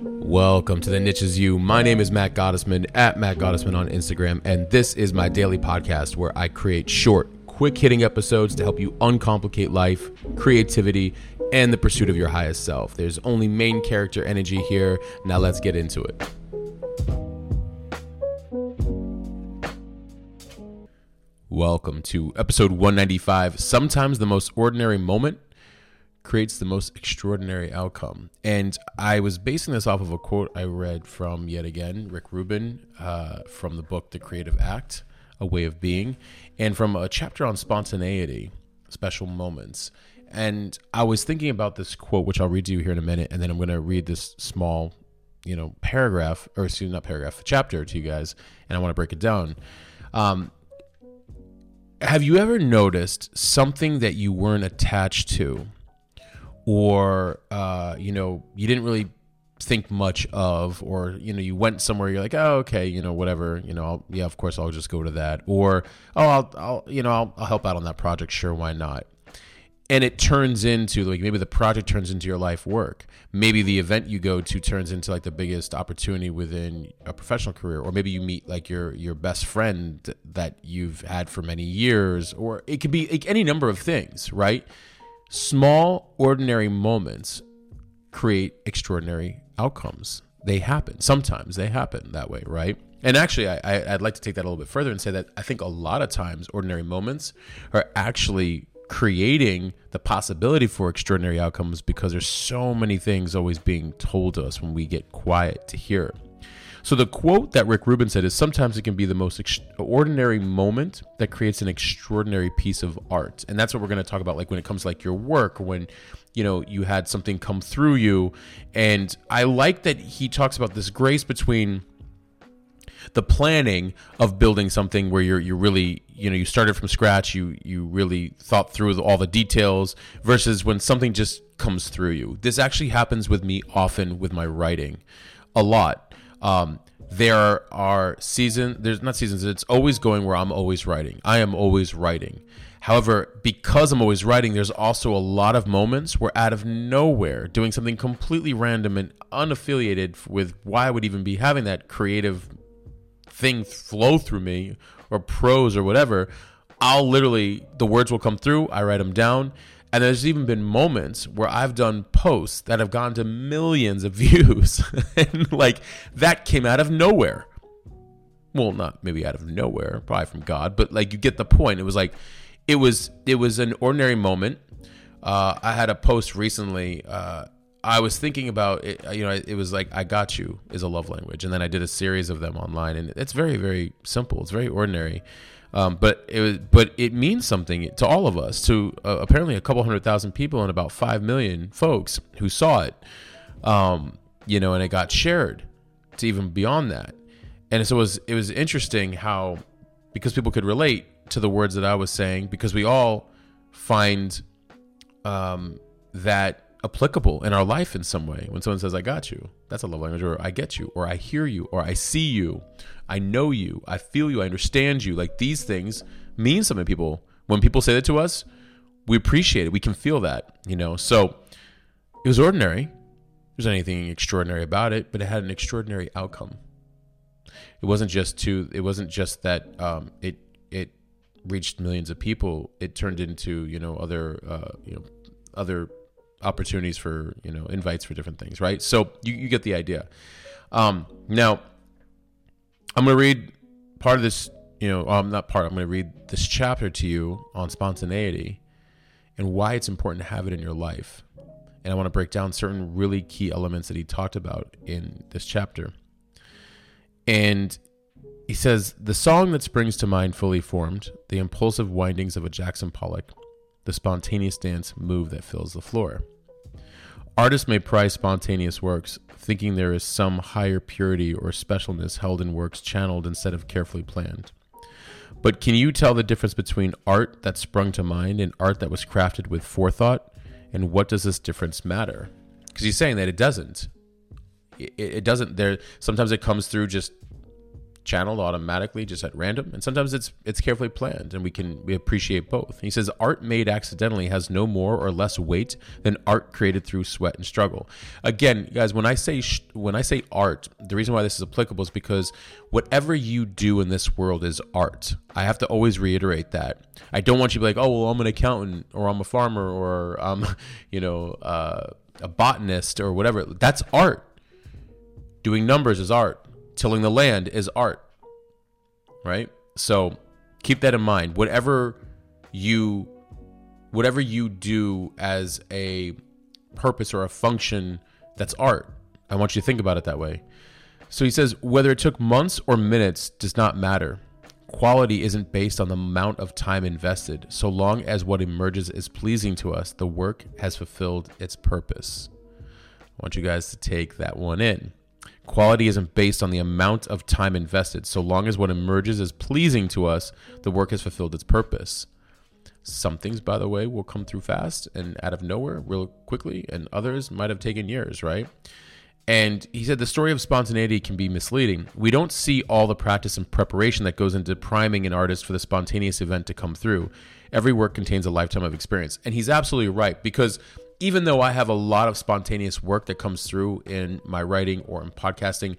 Welcome to the Niche Is You. My name is Matt Gottesman at Matt Gottesman on Instagram, and this is my daily podcast where I create short, quick hitting episodes to help you uncomplicate life, creativity, and the pursuit of your highest self. There's only main character energy here. Now let's get into it. Welcome to episode 195. Sometimes the most ordinary moment creates the most extraordinary outcome. And I was basing this off of a quote I read from yet again Rick Rubin uh, from the book The Creative Act, A Way of Being, and from a chapter on spontaneity, special moments. And I was thinking about this quote, which I'll read to you here in a minute, and then I'm going to read this small, you know, paragraph, or excuse me, not paragraph, chapter to you guys, and I want to break it down. Um, have you ever noticed something that you weren't attached to or uh, you know you didn't really think much of or you know you went somewhere you're like oh okay you know whatever you know I'll, yeah of course I'll just go to that or oh I'll, I'll you know I'll, I'll help out on that project sure why not? And it turns into like maybe the project turns into your life work. Maybe the event you go to turns into like the biggest opportunity within a professional career or maybe you meet like your your best friend that you've had for many years or it could be like any number of things right Small, ordinary moments create extraordinary outcomes. They happen. Sometimes they happen that way, right? And actually, I, would like to take that a little bit further and say that I think a lot of times ordinary moments are actually creating the possibility for extraordinary outcomes because there's so many things always being told to us when we get quiet to hear. So the quote that Rick Rubin said is sometimes it can be the most ordinary moment that creates an extraordinary piece of art. And that's what we're going to talk about like when it comes like your work when you know you had something come through you. And I like that he talks about this grace between the planning of building something where you're you're really you know you started from scratch you you really thought through all the details versus when something just comes through you. This actually happens with me often with my writing a lot um, there are season there's not seasons it's always going where i'm always writing. I am always writing. However because i'm always writing there's also a lot of moments where out of nowhere doing something completely random and unaffiliated with why i would even be having that creative thing flow through me or prose or whatever i'll literally the words will come through i write them down and there's even been moments where I've done posts that have gone to millions of views. and like that came out of nowhere. Well, not maybe out of nowhere, probably from God, but like you get the point. It was like it was it was an ordinary moment. Uh, I had a post recently. Uh, I was thinking about it, you know, it was like I got you is a love language, and then I did a series of them online, and it's very very simple. It's very ordinary. Um, but it was, but it means something to all of us. To uh, apparently a couple hundred thousand people and about five million folks who saw it. Um, you know, and it got shared to even beyond that. And so it was it was interesting how because people could relate to the words that I was saying because we all find um, that applicable in our life in some way. When someone says, I got you, that's a love language, or I get you, or I hear you, or I see you, I know you, I feel you, I understand you. Like these things mean something to people. When people say that to us, we appreciate it. We can feel that, you know? So it was ordinary. There's anything extraordinary about it, but it had an extraordinary outcome. It wasn't just to, it wasn't just that um, it, it reached millions of people. It turned into, you know, other, uh, you know, other opportunities for you know invites for different things right? So you, you get the idea. Um, now i'm to read part of this you know I'm um, not part i'm to read this chapter to you on spontaneity and why it's important to have it in your life. And i want to break down certain really key elements that he talked about in this chapter. And he says the song that springs to mind fully formed the impulsive windings of a jackson pollock the spontaneous dance move that fills the floor. Artists may prize spontaneous works, thinking there is some higher purity or specialness held in works channeled instead of carefully planned. But can you tell the difference between art that sprung to mind and art that was crafted with forethought? And what does this difference matter? Because he's saying that it doesn't. It, it doesn't. There sometimes it comes through just channeled automatically just at random. And sometimes it's it's carefully planned and we can we appreciate both. He says art made accidentally has no more or less weight than art created through sweat and struggle. Again guys when i say sh- when i say art the reason why this is applicable is because whatever you do in this world is art. I have to always reiterate that. I don't want you to be like oh well i'm an accountant or i'm a farmer or i'm you know uh, a botanist or whatever. That's art. Doing numbers is art tilling the land is art, right? So keep that in mind. Whatever you whatever you do as a purpose or a function that's art. I want you to think about it that way. So he says whether it took months or minutes does not matter. Quality isn't based on the amount of time invested. So long as what emerges is pleasing to us, the work has fulfilled its purpose. I want you guys to take that one in. Quality isn't based on the amount of time invested. So long as what emerges is pleasing to us, the work has fulfilled its purpose. Some things, by the way, will come through fast and out of nowhere real quickly, and others might have taken years, right? And he said the story of spontaneity can be misleading. We don't see all the practice and preparation that goes into priming an artist for the spontaneous event to come through. Every work contains a lifetime of experience. And he's absolutely right because even though I have a lot of spontaneous work that comes through in my writing or in podcasting,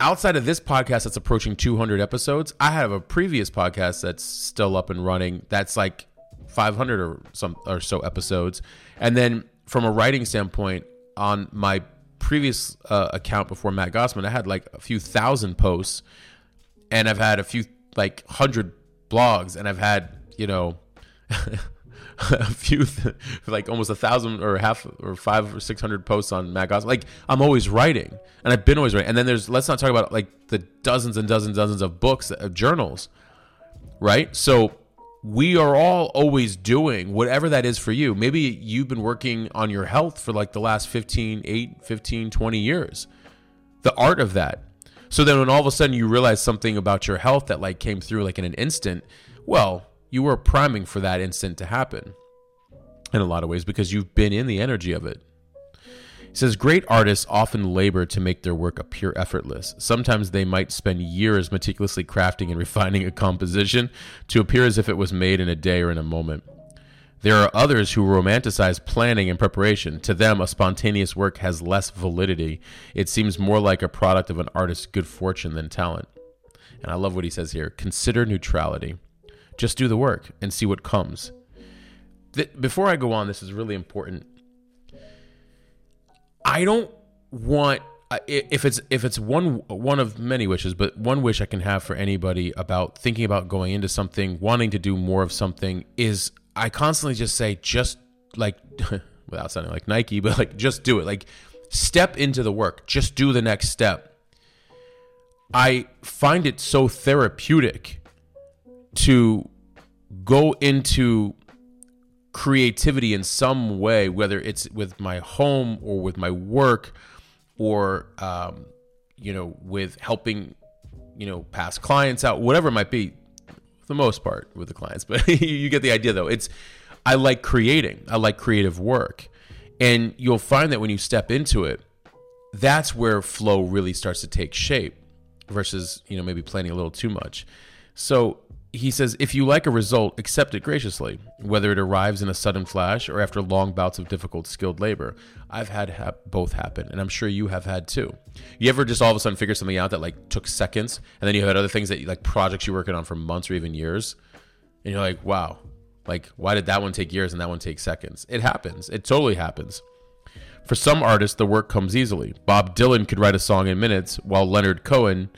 outside of this podcast that's approaching 200 episodes, I have a previous podcast that's still up and running that's like 500 or some or so episodes. And then from a writing standpoint, on my previous uh, account before Matt Gottesman, I had like a few thousand posts, and I've had a few like hundred blogs, and I've had you know. a few, like almost a thousand or half or five or six hundred posts on Matt Goss. Like I'm always writing, and I've been always writing. And then there's let's not talk about like the dozens and dozens, and dozens of books, of journals, right? So we are all always doing whatever that is for you. Maybe you've been working on your health for like the last 15, 8, 15, 20 years. The art of that. So then when all of a sudden you realize something about your health that like came through like in an instant, well, you were priming for that instant to happen in a lot of ways because you've been in the energy of it. He says great artists often labor to make their work appear effortless. Sometimes they might spend years meticulously crafting and refining a composition to appear as if it was made in a day or in a moment. There are others who romanticize planning and preparation. To them, a spontaneous work has less validity. It seems more like a product of an artist's good fortune than talent. And I love what he says here consider neutrality. Just do the work and see what comes. before I go on, this is really important. I don't want if it's if it's one one of many wishes, but one wish I can have for anybody about thinking about going into something, wanting to do more of something is I constantly just say just like without sounding like Nike, but like just do it. Like step into the work. Just do the next step. I find it so therapeutic to go into creativity in some way, whether it's with my home or with my work or, um, you know, with helping, you know, past clients out, whatever it might be, for the most part with the clients. But you get the idea though. It's, I like creating, I like creative work. And you'll find that when you step into it, that's where flow really starts to take shape versus, you know, maybe planning a little too much. So he says, if you like a result, accept it graciously, whether it arrives in a sudden flash or after long bouts of difficult, skilled labor. I've had ha- both happen, and I'm sure you have had too. You ever just all of a sudden figure something out that like took seconds, and then you had other things that like projects you're working on for months or even years, and you're like, wow, like why did that one take years and that one take seconds? It happens. It totally happens. For some artists, the work comes easily. Bob Dylan could write a song in minutes, while Leonard Cohen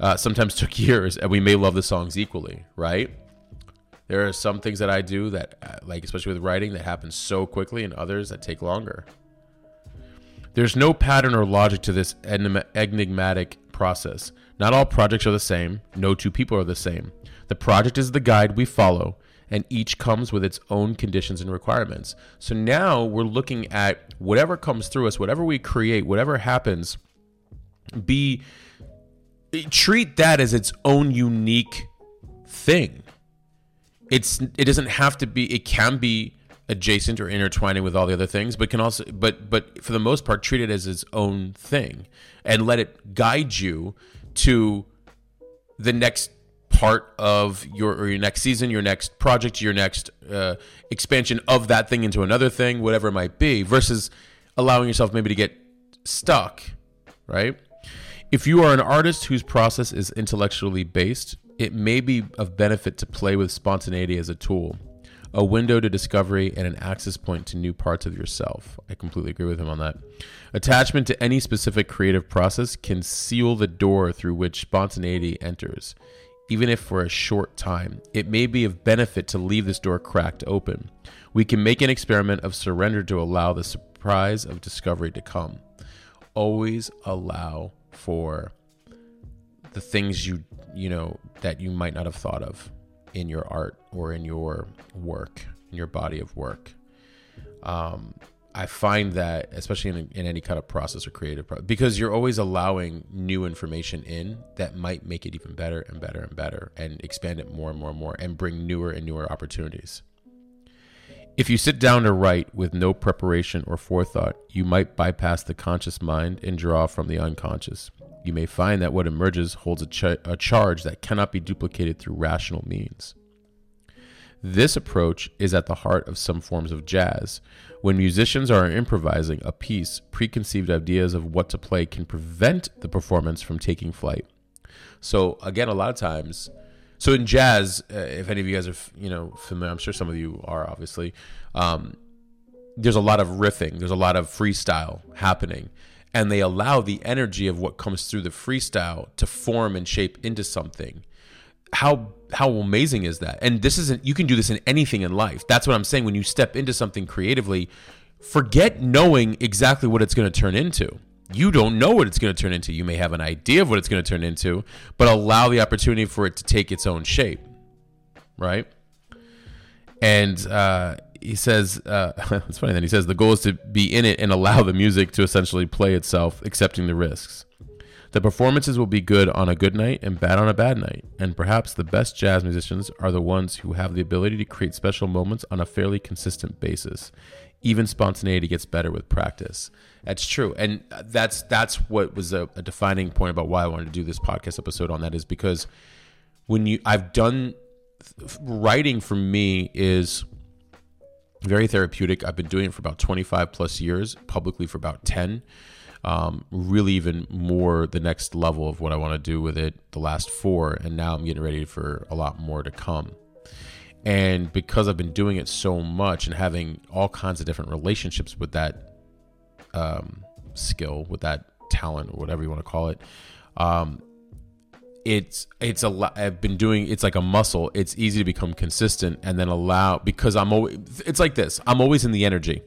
uh, sometimes took years, and we may love the songs equally, right? There are some things that I do that, uh, like especially with writing, that happen so quickly, and others that take longer. There's no pattern or logic to this enigmatic process. Not all projects are the same. No two people are the same. The project is the guide we follow, and each comes with its own conditions and requirements. So now we're looking at whatever comes through us, whatever we create, whatever happens, be treat that as its own unique thing. It's it doesn't have to be. It can be adjacent or intertwining with all the other things, but can also but but for the most part treat it as its own thing and let it guide you to the next part of your or your next season, your next project, your next uh, expansion of that thing into another thing, whatever it might be, versus allowing yourself maybe to get stuck, right? If you are an artist whose process is intellectually based, it may be of benefit to play with spontaneity as a tool, a window to discovery, and an access point to new parts of yourself. I completely agree with him on that. Attachment to any specific creative process can seal the door through which spontaneity enters. Even if for a short time, it may be of benefit to leave this door cracked open. We can make an experiment of surrender to allow the surprise of discovery to come. Always allow for the things you you know that you might not have thought of in your art or in your work in your body of work. Um, i find that especially in, in any kind of process or creative process because you're always allowing new information in that might make it even better and better and better and expand it more and more and more and bring newer and newer opportunities if you sit down to write with no preparation or forethought, you might bypass the conscious mind and draw from the unconscious you may find that what emerges holds a, ch- a charge that cannot be duplicated through rational means. This approach is at the heart of some forms of jazz. When musicians are improvising a piece, preconceived ideas of what to play can prevent the performance from taking flight. So, again, a lot of times, so in jazz, uh, if any of you guys are, you know, familiar, I'm sure some of you are obviously, um, there's a lot of riffing, there's a lot of freestyle happening and they allow the energy of what comes through the freestyle to form and shape into something. How how amazing is that? And this isn't you can do this in anything in life. That's what i'm saying. When you step into something creatively forget knowing exactly what it's going to turn into you don't know what it's going to turn into you may have an idea of what it's going to turn into but allow the opportunity for it to take its own shape right and uh, he says uh, it's funny that he says the goal is to be in it and allow the music to essentially play itself, accepting the risks. The performances will be good on a good night and bad on a bad night, and perhaps the best jazz musicians are the ones who have the ability to create special moments on a fairly consistent basis. Even spontaneity gets better with practice. That's true, and that's that's what was a, a defining point about why I wanted to do this podcast episode on that is because when you I've done writing for me is very therapeutic. I've been doing it for about 25 plus years, publicly for about 10. Um, really, even more the next level of what I want to do with it, the last four. And now I'm getting ready for a lot more to come. And because I've been doing it so much and having all kinds of different relationships with that um, skill, with that talent, or whatever you want to call it, um, it's it's a lot i've been doing it's like a muscle. It's easy to become consistent and then allow because i'm always it's like this. I'm always in the energy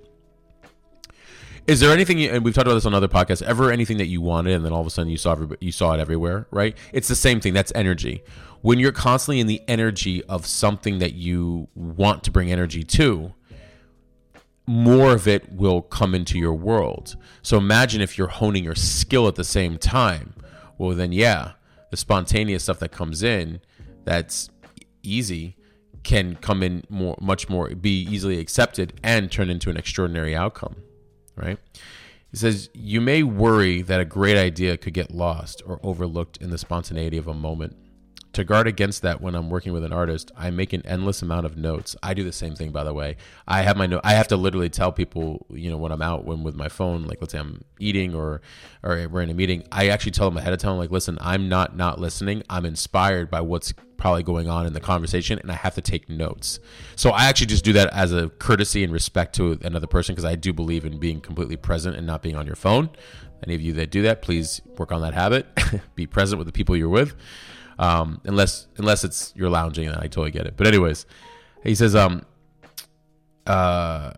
is there anything and we've talked about this on other podcasts ever anything that you wanted and then all of a sudden you saw you saw it everywhere right? It's the same thing. That's energy. When you're constantly in the energy of something that you want to bring energy to more of it will come into your world. So imagine if you're honing your skill at the same time. Well then yeah the spontaneous stuff that comes in that's easy can come in more much more be easily accepted and turn into an extraordinary outcome right? He says you may worry that a great idea could get lost or overlooked in the spontaneity of a moment to guard against that when I'm working with an artist, I make an endless amount of notes. I do the same thing, by the way. I have my note. I have to literally tell people, you know, when I'm out, when with my phone, like let's say I'm eating or or we're in a meeting, I actually tell them ahead of time, like, listen, I'm not not listening. I'm inspired by what's probably going on in the conversation, and I have to take notes. So I actually just do that as a courtesy and respect to another person because I do believe in being completely present and not being on your phone. Any of you that do that, please work on that habit. Be present with the people you're with um, unless unless it's you're lounging. I totally get it. But anyways, he says, um, uh,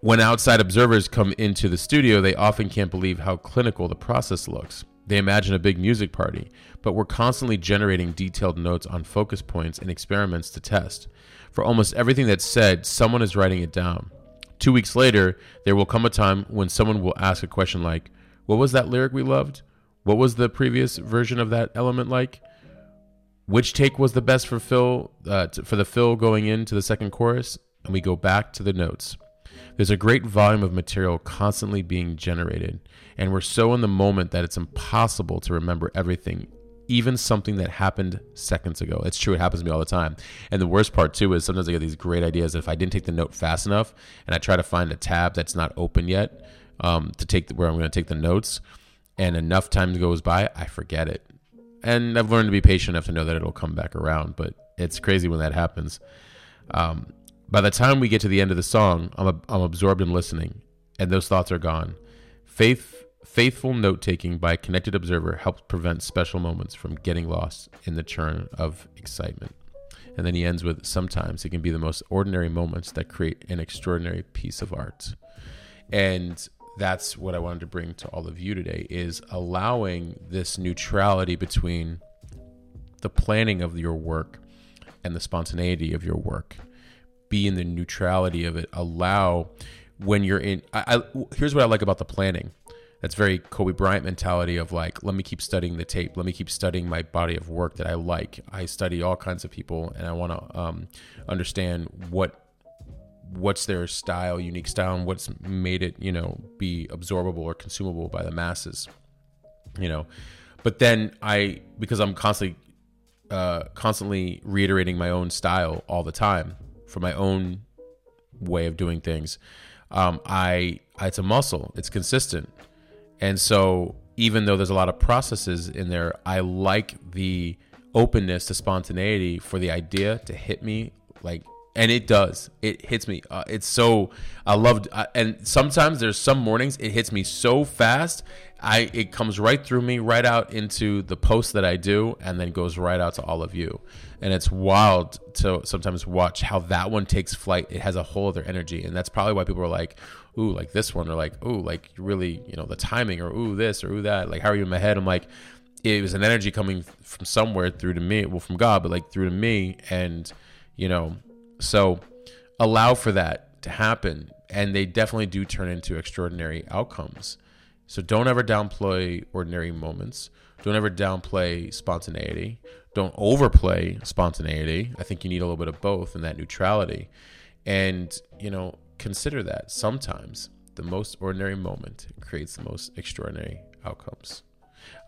when outside observers come into the studio, they often can't believe how clinical the process looks. They imagine a big music party, but we're constantly generating detailed notes on focus points and experiments to test. For almost everything that's said, someone is writing it down. Two weeks later, there will come a time when someone will ask a question like, What was that lyric we loved? What was the previous version of that element like? Which take was the best for fill uh, to, for the fill going into the second chorus, and we go back to the notes. There's a great volume of material constantly being generated, and we're so in the moment that it's impossible to remember everything even something that happened seconds ago. It's true, it happens to me all the time. And the worst part too is sometimes I get these great ideas. If I didn't take the note fast enough, and I try to find a tab that's not open yet um, to take the, where I'm going to take the notes, and enough time goes by, I forget it. And I've learned to be patient enough to know that it'll come back around. But it's crazy when that happens. Um, by the time we get to the end of the song, I'm, I'm absorbed in listening, and those thoughts are gone. Faith, faithful note taking by a connected observer helps prevent special moments from getting lost in the churn of excitement. And then he ends with sometimes it can be the most ordinary moments that create an extraordinary piece of art. And that's what I wanted to bring to all of you today is allowing this neutrality between the planning of your work and the spontaneity of your work. Be in the neutrality of it. Allow when you're in. I, I, here's what I like about the planning. That's very Kobe Bryant mentality of like, let me keep studying the tape. Let me keep studying my body of work that I like. I study all kinds of people, and I want to um, understand what what's their style, unique style, and what's made it, you know, be absorbable or consumable by the masses. You know, but then I because I'm constantly uh, constantly reiterating my own style all the time for my own way of doing things. Um, I it's a muscle. It's consistent, and so even though there's a lot of processes in there, I like the openness to spontaneity for the idea to hit me like and it does. It hits me uh, it's so i loved uh, and sometimes there's some mornings it hits me so fast i it comes right through me right out into the post that i do and then goes right out to all of you. And it's wild to sometimes watch how that one takes flight. It has a whole other energy and that's probably why people are like ooh like this one or like ooh like really you know the timing or ooh this or ooh that like how are you in my head? I'm like it was an energy coming from somewhere through to me well from god but like through to me and you know so allow for that to happen. And they definitely do turn into extraordinary outcomes. So don't ever downplay ordinary moments. Don't ever downplay spontaneity. Don't overplay spontaneity. I think you need a little bit of both and that neutrality. And, you know, consider that sometimes the most ordinary moment creates the most extraordinary outcomes.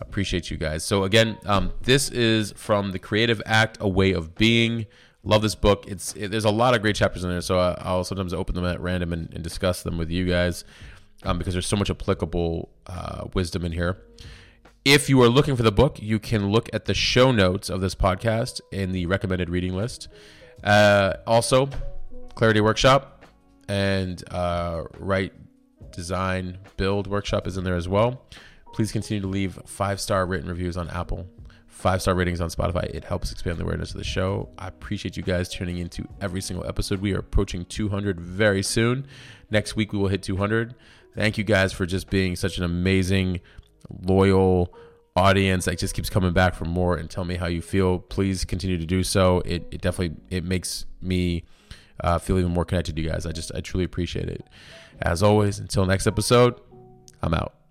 Appreciate you guys. So, again, um, this is from The Creative Act, A Way of Being. Love this book. It's it, there's a lot of great chapters in there, so I, will sometimes open them at random and, and discuss them with you guys um, because there's so much applicable uh, wisdom in here. If you are looking for the book, you can look at the show notes of this podcast in the recommended reading list. Uh, also, Clarity Workshop and uh, Write Design Build Workshop is in there as well. Please continue to leave five star written reviews on Apple five star ratings on Spotify. It helps expand the awareness of the show. I appreciate you guys tuning into every single episode. We are approaching 200 very soon. Next week, we will hit 200. Thank you guys for just being such an amazing, loyal audience that just keeps coming back for more and tell me how you feel. Please continue to do so. It, it definitely it makes me uh, feel even more connected to you guys. I just I truly appreciate it. As always, until next episode, I'm out.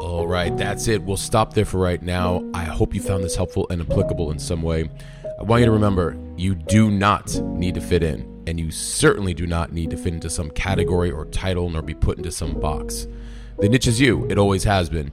All right, that's it. We'll stop there for right now. I hope you found this helpful and applicable in some way. I want you to remember you do not need to fit in, and you certainly do not need to fit into some category or title nor be put into some box. The niche is you, it always has been.